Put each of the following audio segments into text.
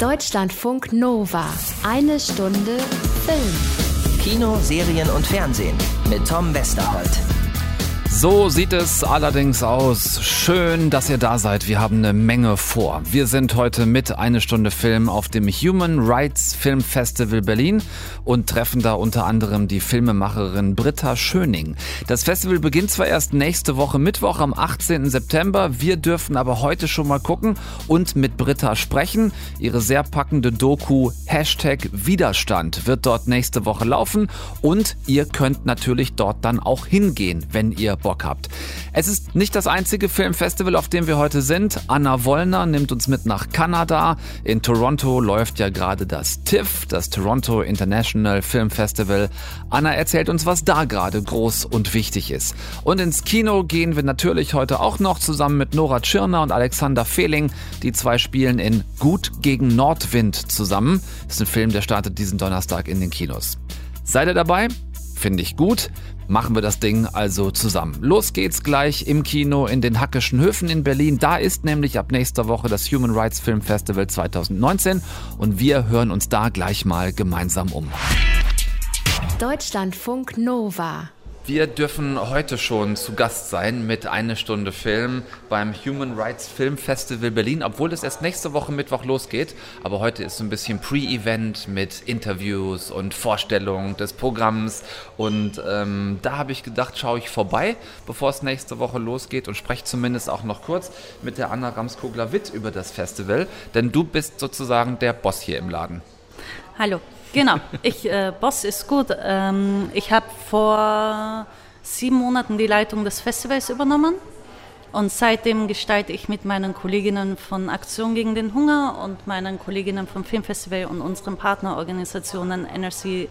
Deutschlandfunk Nova. Eine Stunde Film. Kino, Serien und Fernsehen mit Tom Westerholt. So sieht es allerdings aus. Schön, dass ihr da seid. Wir haben eine Menge vor. Wir sind heute mit eine Stunde Film auf dem Human Rights Film Festival Berlin und treffen da unter anderem die Filmemacherin Britta Schöning. Das Festival beginnt zwar erst nächste Woche Mittwoch am 18. September. Wir dürfen aber heute schon mal gucken und mit Britta sprechen. Ihre sehr packende Doku Hashtag Widerstand wird dort nächste Woche laufen und ihr könnt natürlich dort dann auch hingehen, wenn ihr Bock habt. Es ist nicht das einzige Filmfestival, auf dem wir heute sind. Anna Wollner nimmt uns mit nach Kanada. In Toronto läuft ja gerade das TIFF, das Toronto International Film Festival. Anna erzählt uns, was da gerade groß und wichtig ist. Und ins Kino gehen wir natürlich heute auch noch zusammen mit Nora Tschirner und Alexander Fehling. Die zwei spielen in Gut gegen Nordwind zusammen. Das ist ein Film, der startet diesen Donnerstag in den Kinos. Seid ihr dabei? Finde ich gut machen wir das Ding also zusammen. Los geht's gleich im Kino in den Hackischen Höfen in Berlin. Da ist nämlich ab nächster Woche das Human Rights Film Festival 2019 und wir hören uns da gleich mal gemeinsam um. Deutschlandfunk Nova. Wir dürfen heute schon zu Gast sein mit einer Stunde Film beim Human Rights Film Festival Berlin, obwohl es erst nächste Woche Mittwoch losgeht. Aber heute ist so ein bisschen Pre-Event mit Interviews und Vorstellung des Programms. Und ähm, da habe ich gedacht, schaue ich vorbei, bevor es nächste Woche losgeht und spreche zumindest auch noch kurz mit der Anna Ramskogler-Witt über das Festival. Denn du bist sozusagen der Boss hier im Laden. Hallo. Genau, ich, äh, Boss ist gut. Ähm, ich habe vor sieben Monaten die Leitung des Festivals übernommen und seitdem gestalte ich mit meinen Kolleginnen von Aktion gegen den Hunger und meinen Kolleginnen vom Filmfestival und unseren Partnerorganisationen NRC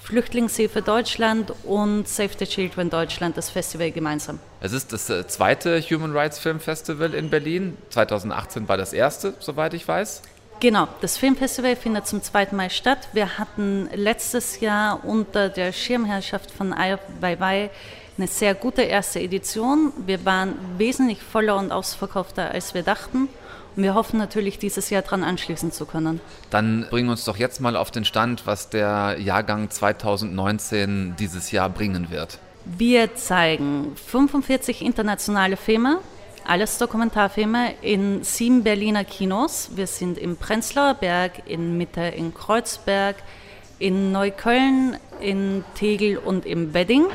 Flüchtlingshilfe Deutschland und Save the Children Deutschland das Festival gemeinsam. Es ist das äh, zweite Human Rights Film Festival in Berlin. 2018 war das erste, soweit ich weiß. Genau, das Filmfestival findet zum zweiten Mal statt. Wir hatten letztes Jahr unter der Schirmherrschaft von Ai Weiwei eine sehr gute erste Edition. Wir waren wesentlich voller und ausverkaufter, als wir dachten. Und wir hoffen natürlich, dieses Jahr daran anschließen zu können. Dann bringen wir uns doch jetzt mal auf den Stand, was der Jahrgang 2019 dieses Jahr bringen wird. Wir zeigen 45 internationale Filme, alles Dokumentarfilme in sieben Berliner Kinos. Wir sind im Prenzlauer Berg, in Mitte in Kreuzberg, in Neukölln, in Tegel und im Wedding.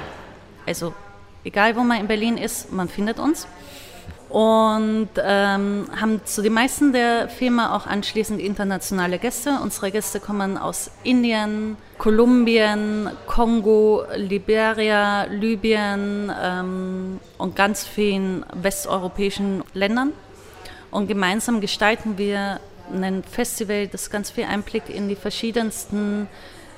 Also egal, wo man in Berlin ist, man findet uns und ähm, haben zu den meisten der Filme auch anschließend internationale Gäste. Unsere Gäste kommen aus Indien, Kolumbien, Kongo, Liberia, Libyen ähm, und ganz vielen westeuropäischen Ländern. Und gemeinsam gestalten wir ein Festival, das ganz viel Einblick in die verschiedensten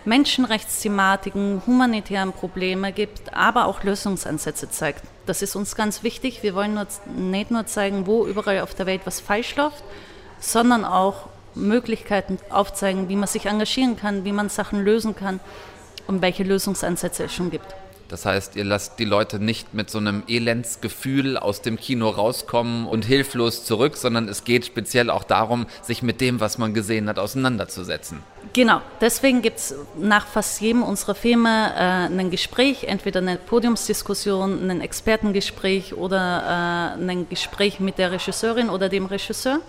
Menschenrechtsthematiken, humanitären Probleme gibt, aber auch Lösungsansätze zeigt. Das ist uns ganz wichtig. Wir wollen nur, nicht nur zeigen, wo überall auf der Welt was falsch läuft, sondern auch Möglichkeiten aufzeigen, wie man sich engagieren kann, wie man Sachen lösen kann und welche Lösungsansätze es schon gibt. Das heißt, ihr lasst die Leute nicht mit so einem Elendsgefühl aus dem Kino rauskommen und hilflos zurück, sondern es geht speziell auch darum, sich mit dem, was man gesehen hat, auseinanderzusetzen. Genau, deswegen gibt es nach fast jedem unserer Filme äh, ein Gespräch, entweder eine Podiumsdiskussion, ein Expertengespräch oder äh, ein Gespräch mit der Regisseurin oder dem Regisseur.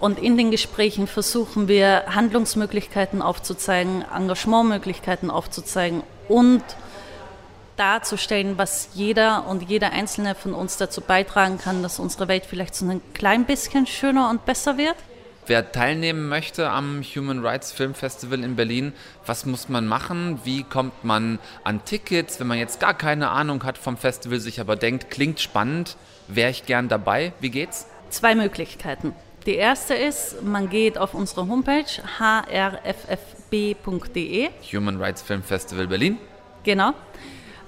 Und in den Gesprächen versuchen wir Handlungsmöglichkeiten aufzuzeigen, Engagementmöglichkeiten aufzuzeigen und darzustellen, was jeder und jeder Einzelne von uns dazu beitragen kann, dass unsere Welt vielleicht so ein klein bisschen schöner und besser wird. Wer teilnehmen möchte am Human Rights Film Festival in Berlin, was muss man machen? Wie kommt man an Tickets? Wenn man jetzt gar keine Ahnung hat vom Festival, sich aber denkt, klingt spannend, wäre ich gern dabei. Wie geht's? Zwei Möglichkeiten. Die erste ist, man geht auf unsere Homepage hrffb.de. Human Rights Film Festival Berlin. Genau.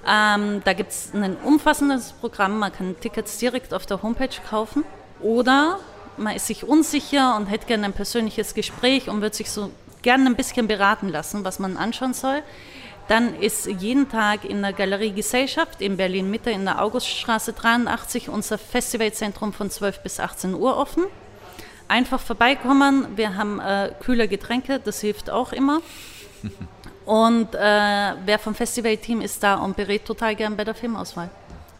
Ähm, da gibt es ein umfassendes Programm, man kann Tickets direkt auf der Homepage kaufen oder man ist sich unsicher und hätte gerne ein persönliches Gespräch und würde sich so gerne ein bisschen beraten lassen, was man anschauen soll. Dann ist jeden Tag in der Galerie Gesellschaft in Berlin Mitte in der Auguststraße 83 unser Festivalzentrum von 12 bis 18 Uhr offen. Einfach vorbeikommen. Wir haben äh, kühle Getränke, das hilft auch immer. Und äh, wer vom Festivalteam ist da und berät total gern bei der Filmauswahl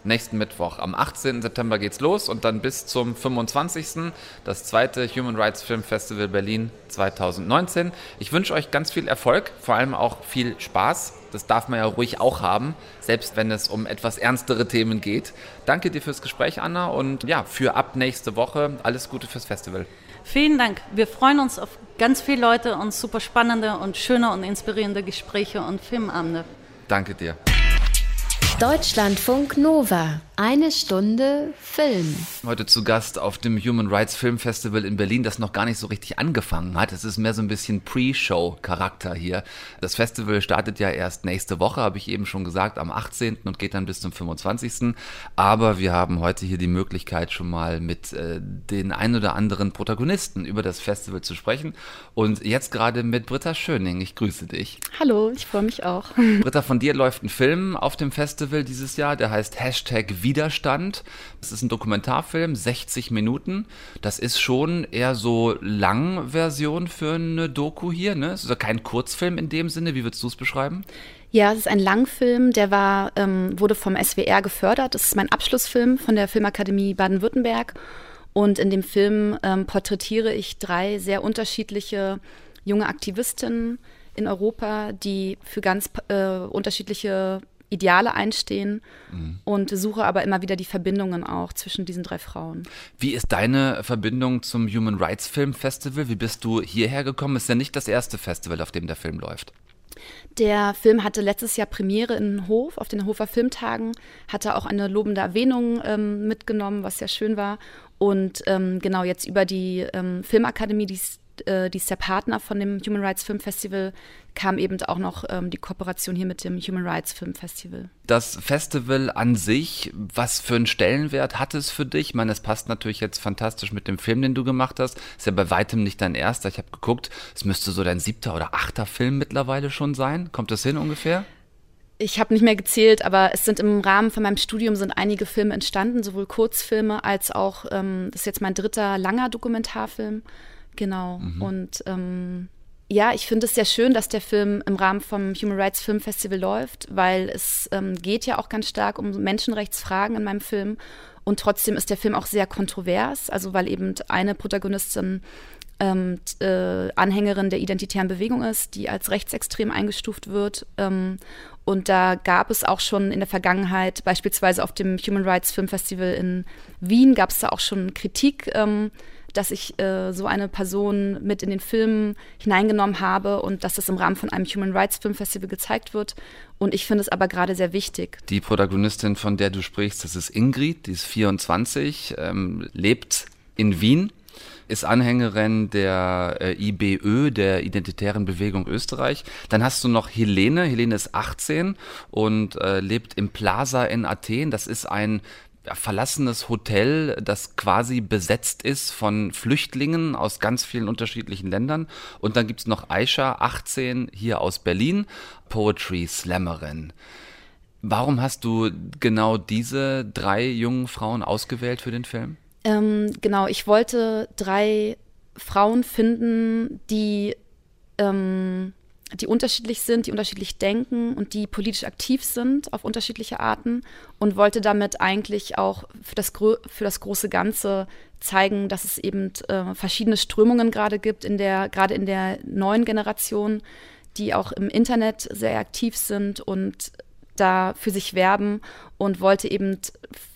nächsten Mittwoch. Am 18. September geht's los und dann bis zum 25. das zweite Human Rights Film Festival Berlin 2019. Ich wünsche euch ganz viel Erfolg, vor allem auch viel Spaß. Das darf man ja ruhig auch haben, selbst wenn es um etwas ernstere Themen geht. Danke dir fürs Gespräch, Anna, und ja, für ab nächste Woche alles Gute fürs Festival. Vielen Dank. Wir freuen uns auf ganz viele Leute und super spannende und schöne und inspirierende Gespräche und Filmabende. Danke dir. Deutschlandfunk Nova. Eine Stunde Film. Heute zu Gast auf dem Human Rights Film Festival in Berlin, das noch gar nicht so richtig angefangen hat. Es ist mehr so ein bisschen Pre-Show-Charakter hier. Das Festival startet ja erst nächste Woche, habe ich eben schon gesagt, am 18. und geht dann bis zum 25. Aber wir haben heute hier die Möglichkeit, schon mal mit äh, den ein oder anderen Protagonisten über das Festival zu sprechen. Und jetzt gerade mit Britta Schöning. Ich grüße dich. Hallo, ich freue mich auch. Britta, von dir läuft ein Film auf dem Festival dieses Jahr, der heißt Hashtag Widerstand. Es ist ein Dokumentarfilm, 60 Minuten. Das ist schon eher so lang Version für eine Doku hier. Ne? Es ist ja kein Kurzfilm in dem Sinne. Wie würdest du es beschreiben? Ja, es ist ein Langfilm, der war, ähm, wurde vom SWR gefördert. Das ist mein Abschlussfilm von der Filmakademie Baden-Württemberg. Und in dem Film ähm, porträtiere ich drei sehr unterschiedliche junge Aktivistinnen in Europa, die für ganz äh, unterschiedliche Ideale einstehen mhm. und suche aber immer wieder die Verbindungen auch zwischen diesen drei Frauen. Wie ist deine Verbindung zum Human Rights Film Festival? Wie bist du hierher gekommen? Ist ja nicht das erste Festival, auf dem der Film läuft. Der Film hatte letztes Jahr Premiere in Hof, auf den Hofer Filmtagen, hatte auch eine lobende Erwähnung ähm, mitgenommen, was sehr schön war. Und ähm, genau jetzt über die ähm, Filmakademie, die es äh, die ist der Partner von dem Human Rights Film Festival, kam eben auch noch ähm, die Kooperation hier mit dem Human Rights Film Festival. Das Festival an sich, was für einen Stellenwert hat es für dich? Ich meine, es passt natürlich jetzt fantastisch mit dem Film, den du gemacht hast. Ist ja bei weitem nicht dein erster. Ich habe geguckt, es müsste so dein siebter oder achter Film mittlerweile schon sein. Kommt das hin ungefähr? ich habe nicht mehr gezählt, aber es sind im Rahmen von meinem Studium sind einige Filme entstanden, sowohl Kurzfilme als auch, ähm, das ist jetzt mein dritter langer Dokumentarfilm. Genau. Mhm. Und ähm, ja, ich finde es sehr schön, dass der Film im Rahmen vom Human Rights Film Festival läuft, weil es ähm, geht ja auch ganz stark um Menschenrechtsfragen in meinem Film. Und trotzdem ist der Film auch sehr kontrovers, also weil eben eine Protagonistin ähm, äh, Anhängerin der identitären Bewegung ist, die als rechtsextrem eingestuft wird. Ähm, und da gab es auch schon in der Vergangenheit, beispielsweise auf dem Human Rights Film Festival in Wien, gab es da auch schon Kritik ähm, dass ich äh, so eine Person mit in den Film hineingenommen habe und dass das im Rahmen von einem Human Rights Film Festival gezeigt wird. Und ich finde es aber gerade sehr wichtig. Die Protagonistin, von der du sprichst, das ist Ingrid, die ist 24, ähm, lebt in Wien ist Anhängerin der äh, IBÖ, der Identitären Bewegung Österreich. Dann hast du noch Helene. Helene ist 18 und äh, lebt im Plaza in Athen. Das ist ein verlassenes Hotel, das quasi besetzt ist von Flüchtlingen aus ganz vielen unterschiedlichen Ländern. Und dann gibt es noch Aisha, 18, hier aus Berlin, Poetry Slammerin. Warum hast du genau diese drei jungen Frauen ausgewählt für den Film? Ähm, genau, ich wollte drei Frauen finden, die ähm, die unterschiedlich sind, die unterschiedlich denken und die politisch aktiv sind auf unterschiedliche Arten und wollte damit eigentlich auch für das, für das große Ganze zeigen, dass es eben äh, verschiedene Strömungen gerade gibt, in der, gerade in der neuen Generation, die auch im Internet sehr aktiv sind und da für sich werben und wollte eben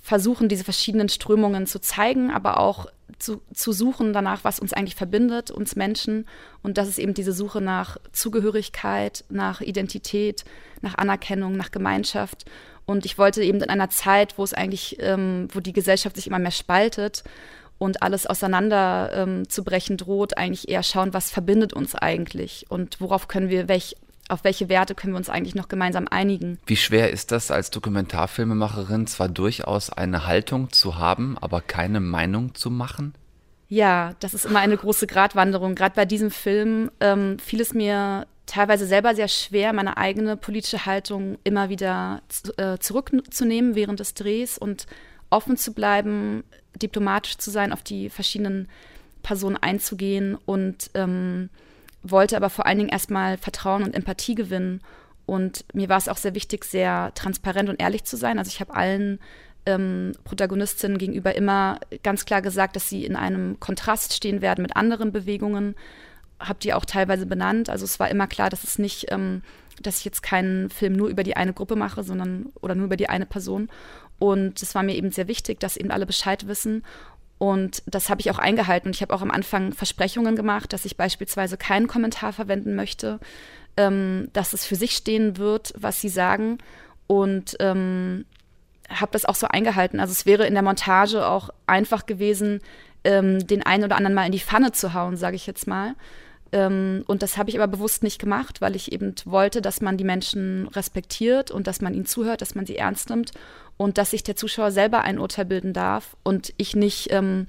versuchen, diese verschiedenen Strömungen zu zeigen, aber auch zu, zu suchen danach, was uns eigentlich verbindet, uns Menschen. Und das ist eben diese Suche nach Zugehörigkeit, nach Identität, nach Anerkennung, nach Gemeinschaft. Und ich wollte eben in einer Zeit, wo es eigentlich, ähm, wo die Gesellschaft sich immer mehr spaltet und alles auseinander ähm, zu brechen droht, eigentlich eher schauen, was verbindet uns eigentlich und worauf können wir, welch auf welche Werte können wir uns eigentlich noch gemeinsam einigen. Wie schwer ist das als Dokumentarfilmemacherin, zwar durchaus eine Haltung zu haben, aber keine Meinung zu machen? Ja, das ist immer eine große Gratwanderung. Gerade bei diesem Film ähm, fiel es mir teilweise selber sehr schwer, meine eigene politische Haltung immer wieder äh, zurückzunehmen während des Drehs und offen zu bleiben, diplomatisch zu sein auf die verschiedenen Person einzugehen und ähm, wollte aber vor allen Dingen erstmal Vertrauen und Empathie gewinnen. Und mir war es auch sehr wichtig, sehr transparent und ehrlich zu sein. Also ich habe allen ähm, Protagonistinnen gegenüber immer ganz klar gesagt, dass sie in einem Kontrast stehen werden mit anderen Bewegungen. Habe die auch teilweise benannt. Also es war immer klar, dass es nicht, ähm, dass ich jetzt keinen Film nur über die eine Gruppe mache, sondern oder nur über die eine Person. Und es war mir eben sehr wichtig, dass eben alle Bescheid wissen. Und das habe ich auch eingehalten. Ich habe auch am Anfang Versprechungen gemacht, dass ich beispielsweise keinen Kommentar verwenden möchte, ähm, dass es für sich stehen wird, was sie sagen. Und ähm, habe das auch so eingehalten. Also es wäre in der Montage auch einfach gewesen, ähm, den einen oder anderen mal in die Pfanne zu hauen, sage ich jetzt mal. Ähm, und das habe ich aber bewusst nicht gemacht, weil ich eben wollte, dass man die Menschen respektiert und dass man ihnen zuhört, dass man sie ernst nimmt und dass sich der Zuschauer selber ein Urteil bilden darf und ich nicht ähm,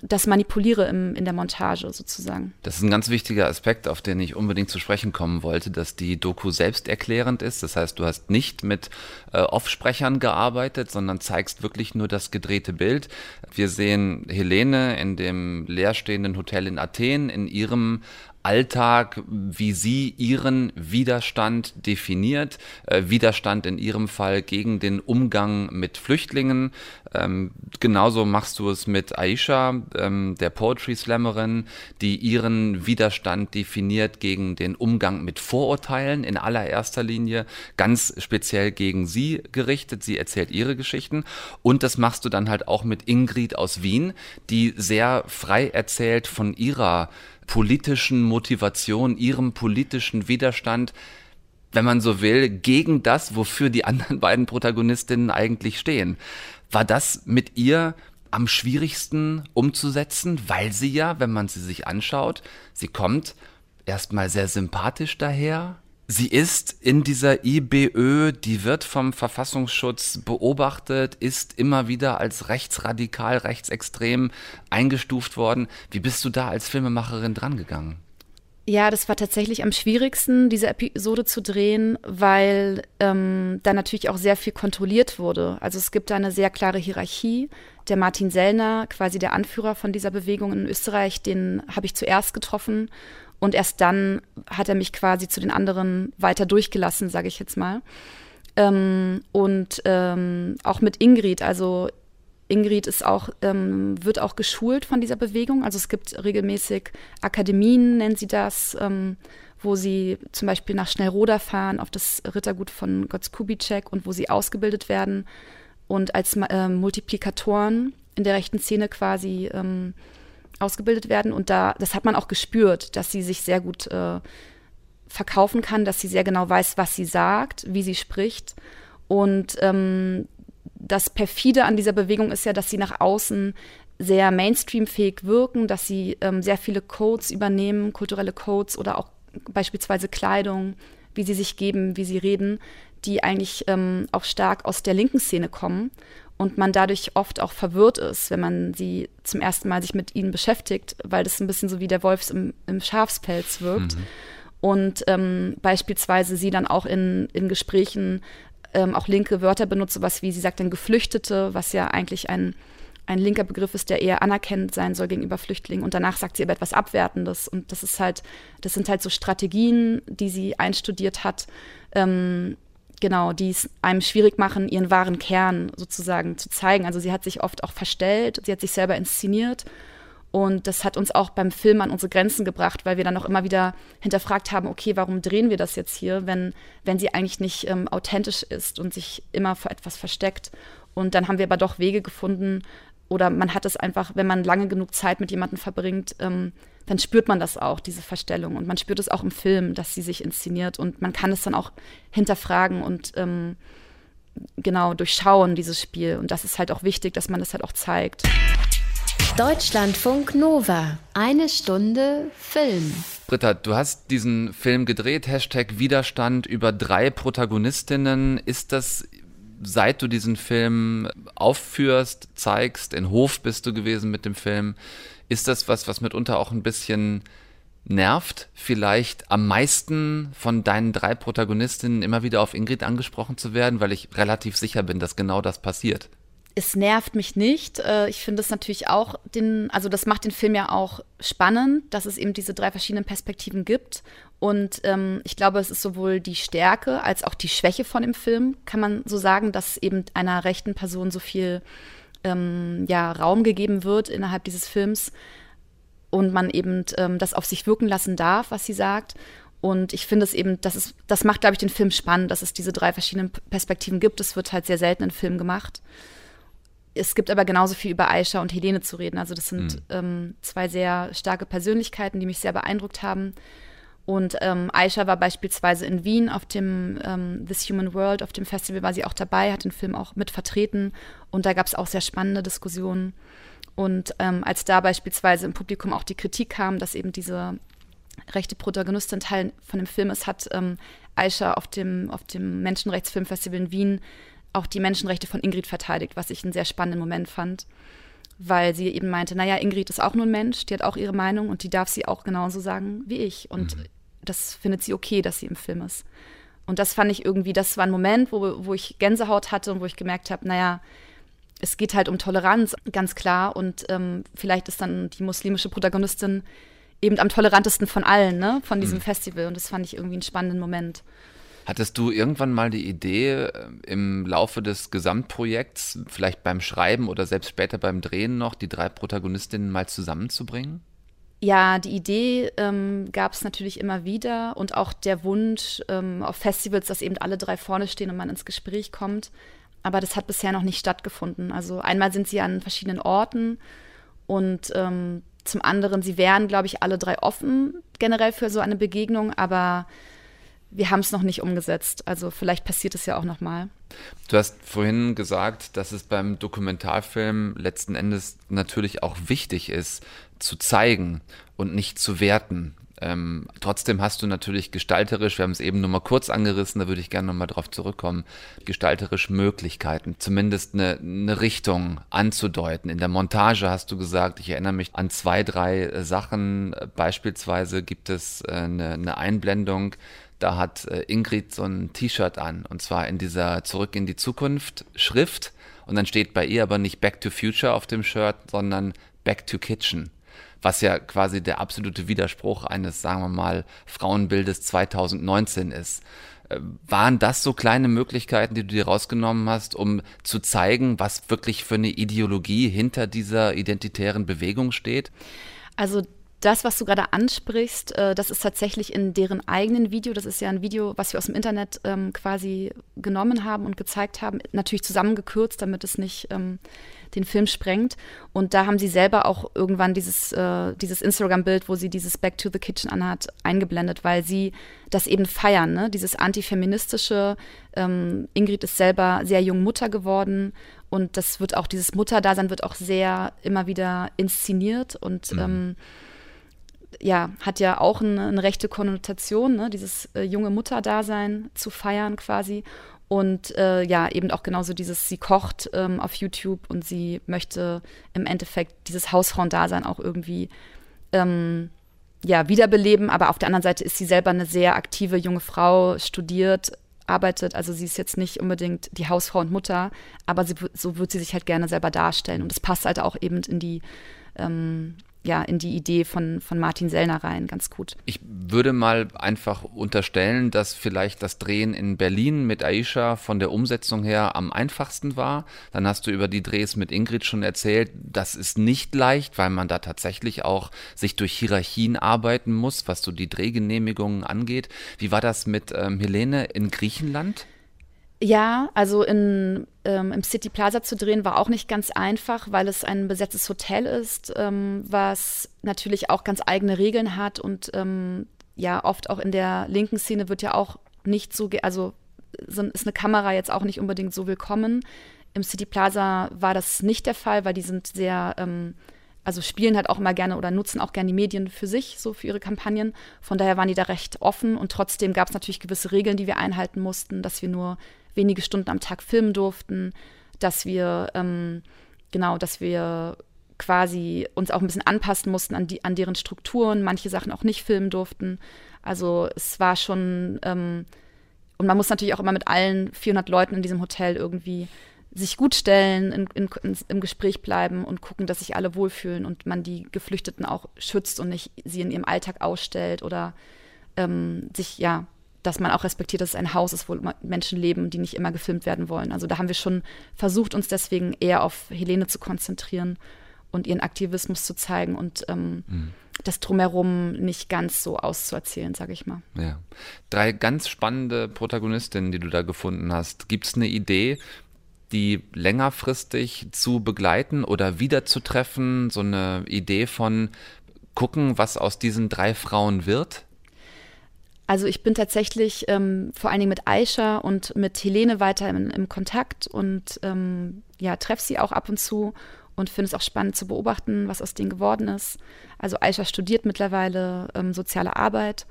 das manipuliere im, in der Montage sozusagen. Das ist ein ganz wichtiger Aspekt, auf den ich unbedingt zu sprechen kommen wollte, dass die Doku selbsterklärend ist. Das heißt, du hast nicht mit äh, Offsprechern gearbeitet, sondern zeigst wirklich nur das gedrehte Bild. Wir sehen Helene in dem leerstehenden Hotel in Athen in ihrem Alltag, wie sie ihren Widerstand definiert. Äh, Widerstand in ihrem Fall gegen den Umgang mit Flüchtlingen. Ähm, genauso machst du es mit Aisha, ähm, der Poetry Slammerin, die ihren Widerstand definiert gegen den Umgang mit Vorurteilen in allererster Linie, ganz speziell gegen sie gerichtet. Sie erzählt ihre Geschichten. Und das machst du dann halt auch mit Ingrid aus Wien, die sehr frei erzählt von ihrer politischen Motivation, ihrem politischen Widerstand, wenn man so will, gegen das, wofür die anderen beiden Protagonistinnen eigentlich stehen. War das mit ihr am schwierigsten umzusetzen, weil sie ja, wenn man sie sich anschaut, sie kommt erstmal sehr sympathisch daher, Sie ist in dieser IBÖ, die wird vom Verfassungsschutz beobachtet, ist immer wieder als rechtsradikal, rechtsextrem eingestuft worden. Wie bist du da als Filmemacherin drangegangen? Ja, das war tatsächlich am schwierigsten, diese Episode zu drehen, weil ähm, da natürlich auch sehr viel kontrolliert wurde. Also es gibt da eine sehr klare Hierarchie. Der Martin Sellner, quasi der Anführer von dieser Bewegung in Österreich, den habe ich zuerst getroffen und erst dann hat er mich quasi zu den anderen weiter durchgelassen, sage ich jetzt mal. Ähm, und ähm, auch mit Ingrid, also Ingrid ist auch, ähm, wird auch geschult von dieser Bewegung. Also es gibt regelmäßig Akademien, nennen sie das, ähm, wo sie zum Beispiel nach Schnellroda fahren, auf das Rittergut von Götz Kubitschek und wo sie ausgebildet werden und als äh, Multiplikatoren in der rechten Szene quasi ähm, ausgebildet werden. Und da, das hat man auch gespürt, dass sie sich sehr gut äh, verkaufen kann, dass sie sehr genau weiß, was sie sagt, wie sie spricht. Und ähm, das perfide an dieser Bewegung ist ja, dass sie nach außen sehr mainstreamfähig wirken, dass sie ähm, sehr viele Codes übernehmen, kulturelle Codes oder auch beispielsweise Kleidung, wie sie sich geben, wie sie reden, die eigentlich ähm, auch stark aus der linken Szene kommen und man dadurch oft auch verwirrt ist, wenn man sie zum ersten Mal sich mit ihnen beschäftigt, weil das ein bisschen so wie der Wolf im, im Schafspelz wirkt. Mhm. Und ähm, beispielsweise sie dann auch in, in Gesprächen ähm, auch linke Wörter benutzt, sowas wie sie sagt dann Geflüchtete, was ja eigentlich ein, ein linker Begriff ist, der eher anerkennend sein soll gegenüber Flüchtlingen. Und danach sagt sie aber etwas Abwertendes. Und das ist halt, das sind halt so Strategien, die sie einstudiert hat, ähm, genau, die es einem schwierig machen, ihren wahren Kern sozusagen zu zeigen. Also sie hat sich oft auch verstellt, sie hat sich selber inszeniert. Und das hat uns auch beim Film an unsere Grenzen gebracht, weil wir dann auch immer wieder hinterfragt haben, okay, warum drehen wir das jetzt hier, wenn, wenn sie eigentlich nicht ähm, authentisch ist und sich immer vor etwas versteckt. Und dann haben wir aber doch Wege gefunden, oder man hat es einfach, wenn man lange genug Zeit mit jemandem verbringt, ähm, dann spürt man das auch, diese Verstellung. Und man spürt es auch im Film, dass sie sich inszeniert. Und man kann es dann auch hinterfragen und ähm, genau durchschauen, dieses Spiel. Und das ist halt auch wichtig, dass man das halt auch zeigt. Deutschlandfunk Nova. Eine Stunde Film. Britta, du hast diesen Film gedreht, Hashtag Widerstand über drei Protagonistinnen. Ist das seit du diesen Film aufführst, zeigst, in Hof bist du gewesen mit dem Film, ist das was, was mitunter auch ein bisschen nervt, vielleicht am meisten von deinen drei Protagonistinnen immer wieder auf Ingrid angesprochen zu werden, weil ich relativ sicher bin, dass genau das passiert. es nervt mich nicht. Äh, ich finde es natürlich auch den, also das macht den Film ja auch spannend, dass es eben diese drei verschiedenen Perspektiven gibt. Und ähm, ich glaube, es ist sowohl die Stärke als auch die Schwäche von dem Film, kann man so sagen, dass eben einer rechten Person so viel ähm, ja, Raum gegeben wird innerhalb dieses Films und man eben ähm, das auf sich wirken lassen darf, was sie sagt. Und ich finde es eben, das, ist, das macht, glaube ich, den Film spannend, dass es diese drei verschiedenen Perspektiven gibt. Es wird halt sehr selten in Filmen gemacht es gibt aber genauso viel über Aisha und Helene zu reden. Also das sind mhm. ähm, zwei sehr starke Persönlichkeiten, die mich sehr beeindruckt haben. Und ähm, Aisha war beispielsweise in Wien auf dem ähm, This Human World, auf dem Festival war sie auch dabei, hat den Film auch mit vertreten. Und da gab es auch sehr spannende Diskussionen. Und ähm, als da beispielsweise im Publikum auch die Kritik kam, dass eben diese rechte Protagonistin Teil von dem Film ist, hat ähm, Aisha auf dem, auf dem Menschenrechtsfilmfestival in Wien auch die Menschenrechte von Ingrid verteidigt, was ich einen sehr spannenden Moment fand, weil sie eben meinte, naja, Ingrid ist auch nur ein Mensch, die hat auch ihre Meinung und die darf sie auch genauso sagen wie ich. Und mhm. das findet sie okay, dass sie im Film ist. Und das fand ich irgendwie, das war ein Moment, wo, wo ich Gänsehaut hatte und wo ich gemerkt habe, naja, es geht halt um Toleranz, ganz klar. Und ähm, vielleicht ist dann die muslimische Protagonistin eben am tolerantesten von allen, ne, von diesem mhm. Festival. Und das fand ich irgendwie einen spannenden Moment. Hattest du irgendwann mal die Idee, äh, im Laufe des Gesamtprojekts, vielleicht beim Schreiben oder selbst später beim Drehen noch, die drei Protagonistinnen mal zusammenzubringen? Ja, die Idee ähm, gab es natürlich immer wieder und auch der Wunsch ähm, auf Festivals, dass eben alle drei vorne stehen und man ins Gespräch kommt. Aber das hat bisher noch nicht stattgefunden. Also einmal sind sie an verschiedenen Orten und ähm, zum anderen, sie wären, glaube ich, alle drei offen generell für so eine Begegnung, aber wir haben es noch nicht umgesetzt. Also vielleicht passiert es ja auch noch mal. Du hast vorhin gesagt, dass es beim Dokumentarfilm letzten Endes natürlich auch wichtig ist, zu zeigen und nicht zu werten. Ähm, trotzdem hast du natürlich gestalterisch, wir haben es eben nur mal kurz angerissen, da würde ich gerne noch mal drauf zurückkommen, gestalterisch Möglichkeiten, zumindest eine, eine Richtung anzudeuten. In der Montage hast du gesagt, ich erinnere mich an zwei, drei äh, Sachen. Beispielsweise gibt es äh, eine, eine Einblendung, da hat äh, Ingrid so ein T-Shirt an und zwar in dieser Zurück in die Zukunft Schrift und dann steht bei ihr aber nicht Back to Future auf dem Shirt, sondern Back to Kitchen. Was ja quasi der absolute Widerspruch eines, sagen wir mal, Frauenbildes 2019 ist. Äh, waren das so kleine Möglichkeiten, die du dir rausgenommen hast, um zu zeigen, was wirklich für eine Ideologie hinter dieser identitären Bewegung steht? Also das, was du gerade ansprichst, äh, das ist tatsächlich in deren eigenen Video. Das ist ja ein Video, was wir aus dem Internet ähm, quasi genommen haben und gezeigt haben. Natürlich zusammengekürzt, damit es nicht ähm, den Film sprengt. Und da haben sie selber auch irgendwann dieses, äh, dieses Instagram-Bild, wo sie dieses Back to the Kitchen anhat, eingeblendet, weil sie das eben feiern, ne? dieses antifeministische. Ähm, Ingrid ist selber sehr jung Mutter geworden und das wird auch, dieses Mutterdasein wird auch sehr immer wieder inszeniert und mhm. Ja, hat ja auch eine, eine rechte Konnotation, ne? dieses äh, junge Mutterdasein zu feiern quasi. Und äh, ja, eben auch genauso dieses, sie kocht ähm, auf YouTube und sie möchte im Endeffekt dieses Hausfrauendasein auch irgendwie ähm, ja, wiederbeleben. Aber auf der anderen Seite ist sie selber eine sehr aktive junge Frau, studiert, arbeitet. Also sie ist jetzt nicht unbedingt die Hausfrau und Mutter, aber sie, so wird sie sich halt gerne selber darstellen. Und das passt halt auch eben in die ähm, ja, in die Idee von, von Martin Sellner rein, ganz gut. Ich würde mal einfach unterstellen, dass vielleicht das Drehen in Berlin mit Aisha von der Umsetzung her am einfachsten war. Dann hast du über die Drehs mit Ingrid schon erzählt. Das ist nicht leicht, weil man da tatsächlich auch sich durch Hierarchien arbeiten muss, was so die Drehgenehmigungen angeht. Wie war das mit ähm, Helene in Griechenland? Ja, also in, ähm, im City Plaza zu drehen war auch nicht ganz einfach, weil es ein besetztes Hotel ist, ähm, was natürlich auch ganz eigene Regeln hat und ähm, ja, oft auch in der linken Szene wird ja auch nicht so, also ist eine Kamera jetzt auch nicht unbedingt so willkommen. Im City Plaza war das nicht der Fall, weil die sind sehr, ähm, also spielen halt auch immer gerne oder nutzen auch gerne die Medien für sich, so für ihre Kampagnen. Von daher waren die da recht offen und trotzdem gab es natürlich gewisse Regeln, die wir einhalten mussten, dass wir nur wenige Stunden am Tag filmen durften, dass wir ähm, genau, dass wir quasi uns auch ein bisschen anpassen mussten an, die, an deren Strukturen, manche Sachen auch nicht filmen durften. Also es war schon, ähm, und man muss natürlich auch immer mit allen 400 Leuten in diesem Hotel irgendwie sich gut stellen, in, in, in, im Gespräch bleiben und gucken, dass sich alle wohlfühlen und man die Geflüchteten auch schützt und nicht sie in ihrem Alltag ausstellt oder ähm, sich, ja, dass man auch respektiert, dass es ein Haus ist, wo Menschen leben, die nicht immer gefilmt werden wollen. Also da haben wir schon versucht, uns deswegen eher auf Helene zu konzentrieren und ihren Aktivismus zu zeigen und ähm, mhm. das drumherum nicht ganz so auszuerzählen, sage ich mal. Ja. Drei ganz spannende Protagonistinnen, die du da gefunden hast. Gibt es eine Idee, die längerfristig zu begleiten oder wiederzutreffen? So eine Idee von gucken, was aus diesen drei Frauen wird? Also ich bin tatsächlich ähm, vor allen Dingen mit Aisha und mit Helene weiter im, im Kontakt und ähm, ja, treffe sie auch ab und zu und finde es auch spannend zu beobachten, was aus denen geworden ist. Also Aisha studiert mittlerweile ähm, soziale Arbeit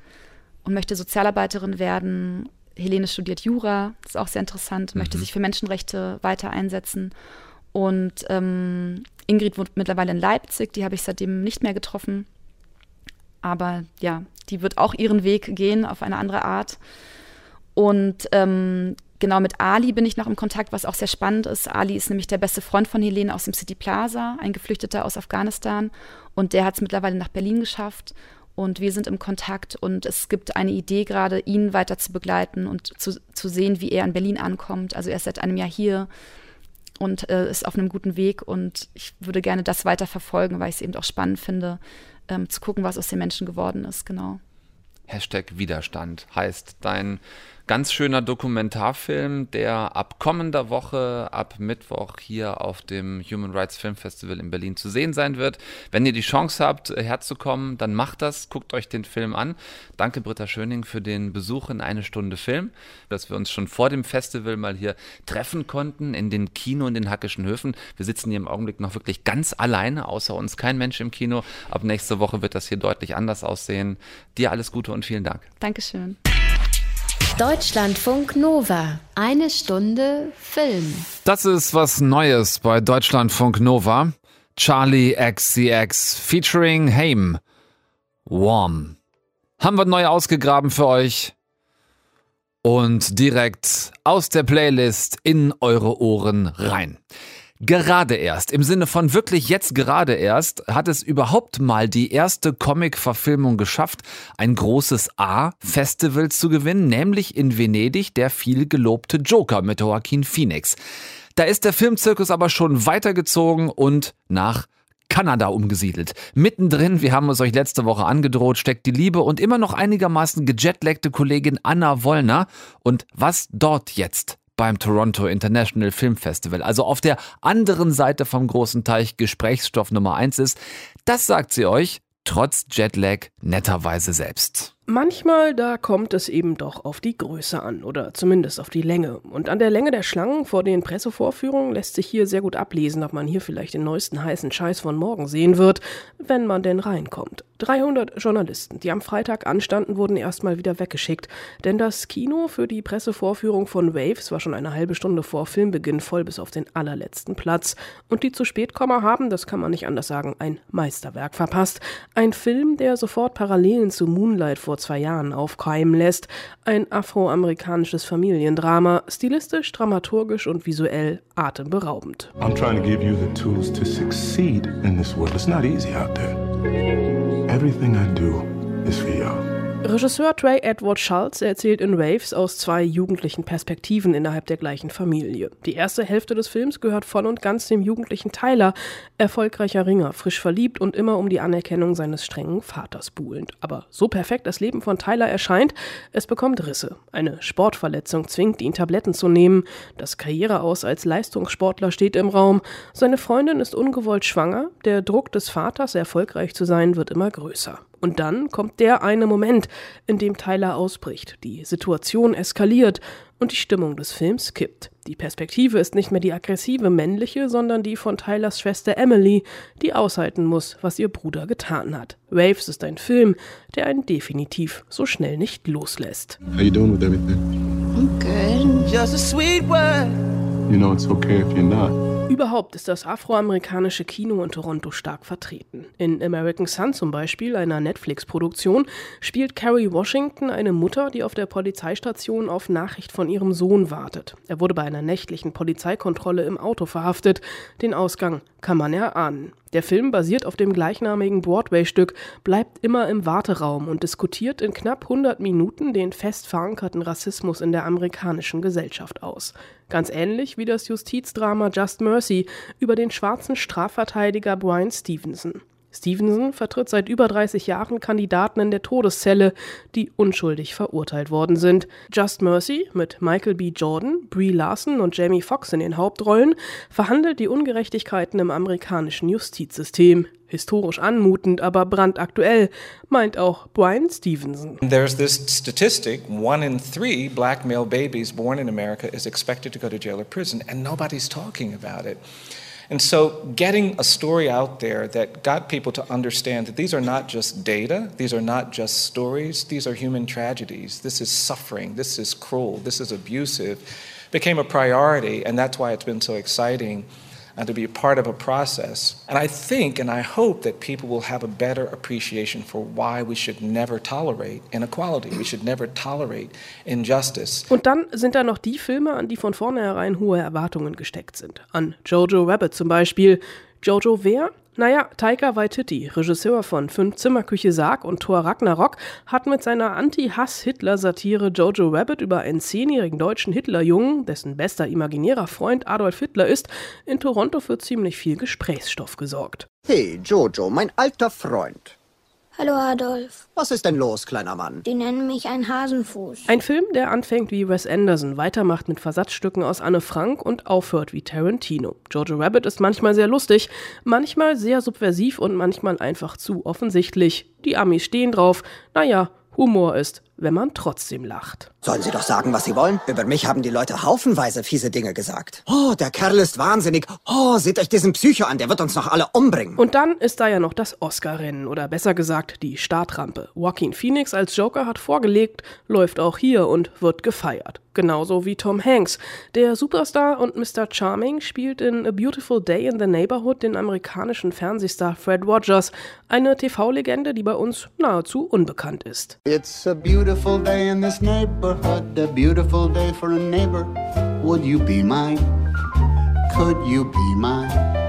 und möchte Sozialarbeiterin werden Helene studiert Jura, das ist auch sehr interessant, möchte mhm. sich für Menschenrechte weiter einsetzen. Und ähm, Ingrid wohnt mittlerweile in Leipzig, die habe ich seitdem nicht mehr getroffen. Aber ja, die wird auch ihren Weg gehen auf eine andere Art. Und ähm, genau mit Ali bin ich noch im Kontakt, was auch sehr spannend ist. Ali ist nämlich der beste Freund von Helene aus dem City Plaza, ein Geflüchteter aus Afghanistan. Und der hat es mittlerweile nach Berlin geschafft und wir sind im Kontakt und es gibt eine Idee gerade, ihn weiter zu begleiten und zu, zu sehen, wie er in Berlin ankommt. Also er ist seit einem Jahr hier und äh, ist auf einem guten Weg und ich würde gerne das weiter verfolgen, weil ich es eben auch spannend finde, ähm, zu gucken, was aus den Menschen geworden ist, genau. Hashtag Widerstand heißt dein ganz schöner Dokumentarfilm, der ab kommender Woche, ab Mittwoch hier auf dem Human Rights Film Festival in Berlin zu sehen sein wird. Wenn ihr die Chance habt, herzukommen, dann macht das, guckt euch den Film an. Danke Britta Schöning für den Besuch in eine Stunde Film, dass wir uns schon vor dem Festival mal hier treffen konnten in den Kino in den Hackischen Höfen. Wir sitzen hier im Augenblick noch wirklich ganz alleine, außer uns kein Mensch im Kino. Ab nächste Woche wird das hier deutlich anders aussehen. Dir alles Gute und vielen Dank. Dankeschön. Deutschlandfunk Nova. Eine Stunde Film. Das ist was Neues bei Deutschlandfunk Nova. Charlie XCX featuring Haim. Warm. Haben wir neu ausgegraben für euch. Und direkt aus der Playlist in eure Ohren rein. Gerade erst, im Sinne von wirklich jetzt gerade erst, hat es überhaupt mal die erste Comic-Verfilmung geschafft, ein großes A-Festival zu gewinnen, nämlich in Venedig der viel gelobte Joker mit Joaquin Phoenix. Da ist der Filmzirkus aber schon weitergezogen und nach Kanada umgesiedelt. Mittendrin, wir haben es euch letzte Woche angedroht, steckt die liebe und immer noch einigermaßen gejetlagte Kollegin Anna Wollner. Und was dort jetzt beim Toronto International Film Festival, also auf der anderen Seite vom großen Teich Gesprächsstoff Nummer eins ist, das sagt sie euch trotz Jetlag netterweise selbst. Manchmal, da kommt es eben doch auf die Größe an oder zumindest auf die Länge. Und an der Länge der Schlangen vor den Pressevorführungen lässt sich hier sehr gut ablesen, ob man hier vielleicht den neuesten heißen Scheiß von morgen sehen wird, wenn man denn reinkommt. 300 Journalisten, die am Freitag anstanden, wurden erstmal wieder weggeschickt, denn das Kino für die Pressevorführung von Waves war schon eine halbe Stunde vor Filmbeginn voll bis auf den allerletzten Platz. Und die zu spät kommen haben, das kann man nicht anders sagen, ein Meisterwerk verpasst. Ein Film, der sofort Parallelen zu Moonlight vor zwei Jahren aufkeimen lässt. Ein afroamerikanisches Familiendrama, stilistisch, dramaturgisch und visuell atemberaubend. I'm trying to give you the tools to succeed in this world. It's not easy out there. Everything I do is for you. Regisseur Trey Edward Schultz erzählt in Waves aus zwei jugendlichen Perspektiven innerhalb der gleichen Familie. Die erste Hälfte des Films gehört voll und ganz dem jugendlichen Tyler, erfolgreicher Ringer, frisch verliebt und immer um die Anerkennung seines strengen Vaters buhlend. Aber so perfekt das Leben von Tyler erscheint, es bekommt Risse. Eine Sportverletzung zwingt ihn, Tabletten zu nehmen. Das Karriereaus als Leistungssportler steht im Raum. Seine Freundin ist ungewollt schwanger. Der Druck des Vaters, erfolgreich zu sein, wird immer größer. Und dann kommt der eine Moment, in dem Tyler ausbricht, die Situation eskaliert und die Stimmung des Films kippt. Die Perspektive ist nicht mehr die aggressive männliche, sondern die von Tylers Schwester Emily, die aushalten muss, was ihr Bruder getan hat. Waves ist ein Film, der einen definitiv so schnell nicht loslässt. How you doing with everything? I'm good. Just a sweet word. You know it's okay if you're not. Überhaupt ist das afroamerikanische Kino in Toronto stark vertreten. In American Sun zum Beispiel, einer Netflix-Produktion, spielt Carrie Washington eine Mutter, die auf der Polizeistation auf Nachricht von ihrem Sohn wartet. Er wurde bei einer nächtlichen Polizeikontrolle im Auto verhaftet. Den Ausgang kann man erahnen. Der Film basiert auf dem gleichnamigen Broadway-Stück, bleibt immer im Warteraum und diskutiert in knapp 100 Minuten den fest verankerten Rassismus in der amerikanischen Gesellschaft aus. Ganz ähnlich wie das Justizdrama Just Mercy über den schwarzen Strafverteidiger Brian Stevenson. Stevenson vertritt seit über 30 Jahren Kandidaten in der Todeszelle, die unschuldig verurteilt worden sind. Just Mercy mit Michael B. Jordan, Brie Larson und Jamie Foxx in den Hauptrollen verhandelt die Ungerechtigkeiten im amerikanischen Justizsystem. Historisch anmutend, aber brandaktuell, meint auch Brian Stevenson. There's this statistic one in three black male babies born in America is expected to go to jail or prison, and nobody's talking about it. And so, getting a story out there that got people to understand that these are not just data, these are not just stories, these are human tragedies. This is suffering, this is cruel, this is abusive, became a priority, and that's why it's been so exciting and to be part of a process. And I think and I hope that people will have a better appreciation for why we should never tolerate inequality. We should never tolerate injustice. Und dann sind da noch die Filme, an die von vornherein hohe Erwartungen gesteckt sind. An Jojo Rabbit zum Beispiel. Jojo wer? Naja, Taika Waititi, Regisseur von Fünf Zimmerküche Sarg und Thor Ragnarok, hat mit seiner Anti-Hass-Hitler-Satire Jojo Rabbit über einen zehnjährigen deutschen Hitlerjungen, dessen bester imaginärer Freund Adolf Hitler ist, in Toronto für ziemlich viel Gesprächsstoff gesorgt. Hey, Jojo, mein alter Freund. Hallo Adolf. Was ist denn los, kleiner Mann? Die nennen mich ein Hasenfuß. Ein Film, der anfängt wie Wes Anderson, weitermacht mit Versatzstücken aus Anne Frank und aufhört wie Tarantino. Jojo Rabbit ist manchmal sehr lustig, manchmal sehr subversiv und manchmal einfach zu offensichtlich. Die Amis stehen drauf. Naja, Humor ist, wenn man trotzdem lacht. Sollen Sie doch sagen, was Sie wollen? Über mich haben die Leute haufenweise fiese Dinge gesagt. Oh, der Kerl ist wahnsinnig. Oh, seht euch diesen Psycho an, der wird uns noch alle umbringen. Und dann ist da ja noch das Oscar-Rennen oder besser gesagt die Startrampe. Joaquin Phoenix als Joker hat vorgelegt, läuft auch hier und wird gefeiert. Genauso wie Tom Hanks. Der Superstar und Mr. Charming spielt in A Beautiful Day in the Neighborhood den amerikanischen Fernsehstar Fred Rogers, eine TV-Legende, die bei uns nahezu unbekannt ist. It's a beautiful day in this neighborhood, a beautiful day for a neighbor. Would you be mine? Could you be mine?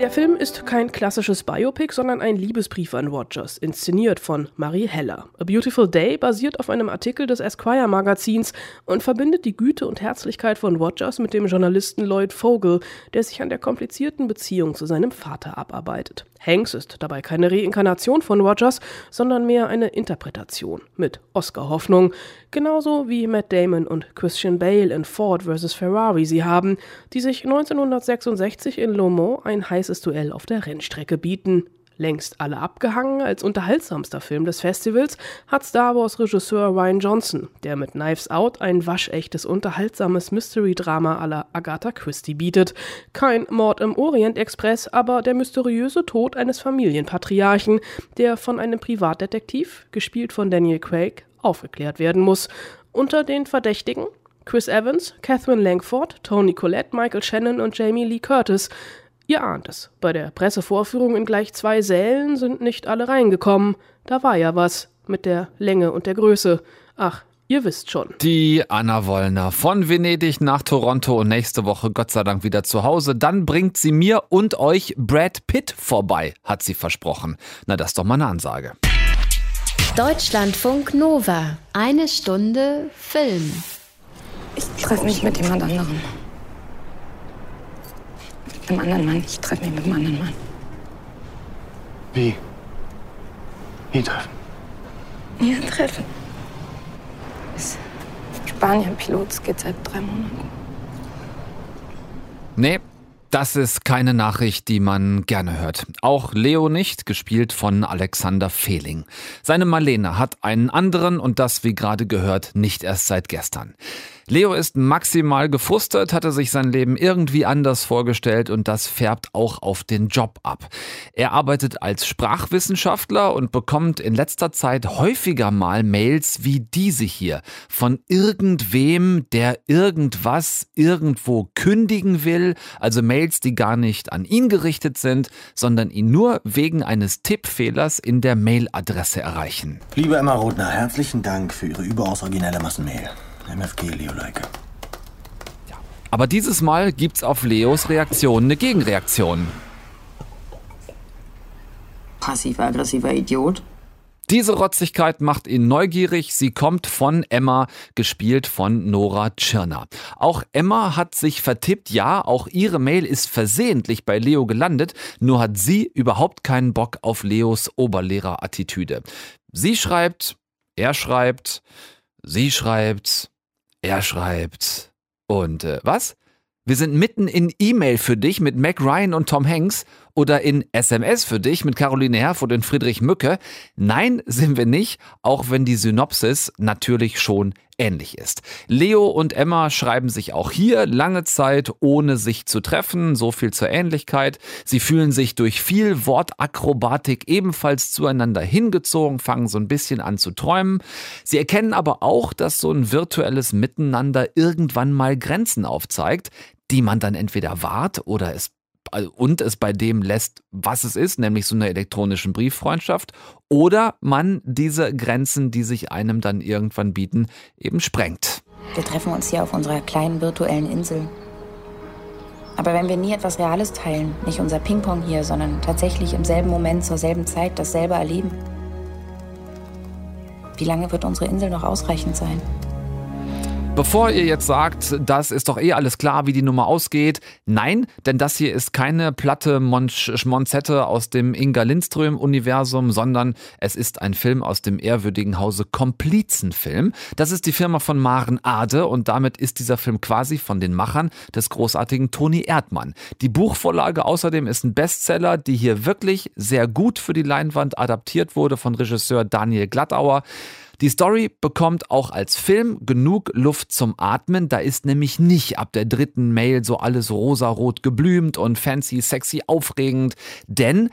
Der Film ist kein klassisches Biopic, sondern ein Liebesbrief an Rogers, inszeniert von Marie Heller. A Beautiful Day basiert auf einem Artikel des Esquire Magazins und verbindet die Güte und Herzlichkeit von Rogers mit dem Journalisten Lloyd Vogel, der sich an der komplizierten Beziehung zu seinem Vater abarbeitet. Hanks ist dabei keine Reinkarnation von Rogers, sondern mehr eine Interpretation mit Oscar-Hoffnung, genauso wie Matt Damon und Christian Bale in Ford vs. Ferrari sie haben, die sich 1966 in Le Mans ein heißes Duell auf der Rennstrecke bieten. Längst alle abgehangen als unterhaltsamster Film des Festivals hat Star Wars Regisseur Ryan Johnson, der mit Knives Out ein waschechtes unterhaltsames Mystery-Drama aller Agatha Christie bietet. Kein Mord im Orient Express, aber der mysteriöse Tod eines Familienpatriarchen, der von einem Privatdetektiv, gespielt von Daniel Craig, aufgeklärt werden muss. Unter den Verdächtigen Chris Evans, Catherine Langford, Tony Collette, Michael Shannon und Jamie Lee Curtis. Ihr ahnt es, bei der Pressevorführung in gleich zwei Sälen sind nicht alle reingekommen. Da war ja was mit der Länge und der Größe. Ach, ihr wisst schon. Die Anna Wollner von Venedig nach Toronto und nächste Woche Gott sei Dank wieder zu Hause. Dann bringt sie mir und euch Brad Pitt vorbei, hat sie versprochen. Na, das ist doch mal eine Ansage. Deutschlandfunk Nova. Eine Stunde Film. Ich treffe mich mit jemand anderem. Mit einem anderen Mann. Ich treffe mich mit einem anderen Mann. Wie? Wie treffen? Wir treffen. Ist Spanien-Pilot. Geht seit drei Monaten. Nee, Das ist keine Nachricht, die man gerne hört. Auch Leo nicht, gespielt von Alexander Fehling. Seine Marlene hat einen anderen und das, wie gerade gehört, nicht erst seit gestern. Leo ist maximal gefrustet, hatte sich sein Leben irgendwie anders vorgestellt und das färbt auch auf den Job ab. Er arbeitet als Sprachwissenschaftler und bekommt in letzter Zeit häufiger mal Mails wie diese hier von irgendwem, der irgendwas irgendwo kündigen will, also Mails, die gar nicht an ihn gerichtet sind, sondern ihn nur wegen eines Tippfehlers in der Mailadresse erreichen. Liebe Emma Rothner, herzlichen Dank für Ihre überaus originelle Massenmail. MFG Leo Leike. Aber dieses Mal gibt's auf Leos Reaktion eine Gegenreaktion. Passiv-aggressiver Idiot. Diese Rotzigkeit macht ihn neugierig. Sie kommt von Emma, gespielt von Nora Tschirner. Auch Emma hat sich vertippt. Ja, auch ihre Mail ist versehentlich bei Leo gelandet. Nur hat sie überhaupt keinen Bock auf Leos Oberlehrerattitüde. Sie schreibt, er schreibt, sie schreibt, er schreibt. Und äh, was? Wir sind mitten in E-Mail für dich mit Mac Ryan und Tom Hanks oder in SMS für dich mit Caroline Herfurth und Friedrich Mücke. Nein, sind wir nicht, auch wenn die Synopsis natürlich schon ähnlich ist. Leo und Emma schreiben sich auch hier lange Zeit, ohne sich zu treffen. So viel zur Ähnlichkeit. Sie fühlen sich durch viel Wortakrobatik ebenfalls zueinander hingezogen, fangen so ein bisschen an zu träumen. Sie erkennen aber auch, dass so ein virtuelles Miteinander irgendwann mal Grenzen aufzeigt, die man dann entweder wahrt oder es und es bei dem lässt, was es ist, nämlich so eine elektronischen Brieffreundschaft, oder man diese Grenzen, die sich einem dann irgendwann bieten, eben sprengt. Wir treffen uns hier auf unserer kleinen virtuellen Insel. Aber wenn wir nie etwas Reales teilen, nicht unser Ping-Pong hier, sondern tatsächlich im selben Moment zur selben Zeit dasselbe erleben, wie lange wird unsere Insel noch ausreichend sein? Bevor ihr jetzt sagt, das ist doch eh alles klar, wie die Nummer ausgeht, nein, denn das hier ist keine platte Schmonzette aus dem Inga Lindström-Universum, sondern es ist ein Film aus dem ehrwürdigen Hause Komplizenfilm. Das ist die Firma von Maren Ade und damit ist dieser Film quasi von den Machern des großartigen Toni Erdmann. Die Buchvorlage außerdem ist ein Bestseller, die hier wirklich sehr gut für die Leinwand adaptiert wurde von Regisseur Daniel Glattauer. Die Story bekommt auch als Film genug Luft zum Atmen. Da ist nämlich nicht ab der dritten Mail so alles rosarot geblümt und fancy, sexy, aufregend. Denn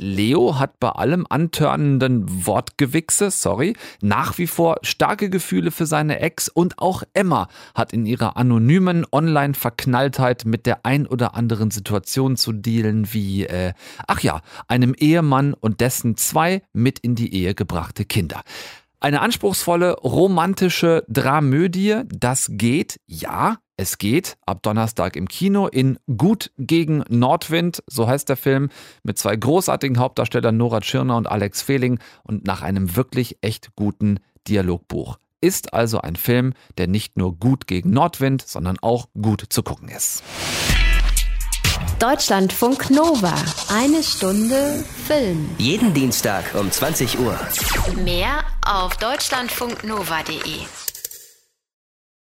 Leo hat bei allem antörnenden Wortgewichse, sorry, nach wie vor starke Gefühle für seine Ex und auch Emma hat in ihrer anonymen Online-Verknalltheit mit der ein oder anderen Situation zu dealen, wie, äh, ach ja, einem Ehemann und dessen zwei mit in die Ehe gebrachte Kinder. Eine anspruchsvolle romantische Dramödie, das geht, ja, es geht ab Donnerstag im Kino in Gut gegen Nordwind, so heißt der Film, mit zwei großartigen Hauptdarstellern Nora Tschirner und Alex Fehling und nach einem wirklich echt guten Dialogbuch. Ist also ein Film, der nicht nur gut gegen Nordwind, sondern auch gut zu gucken ist. Deutschlandfunk Nova. Eine Stunde Film. Jeden Dienstag um 20 Uhr. Mehr auf deutschlandfunknova.de.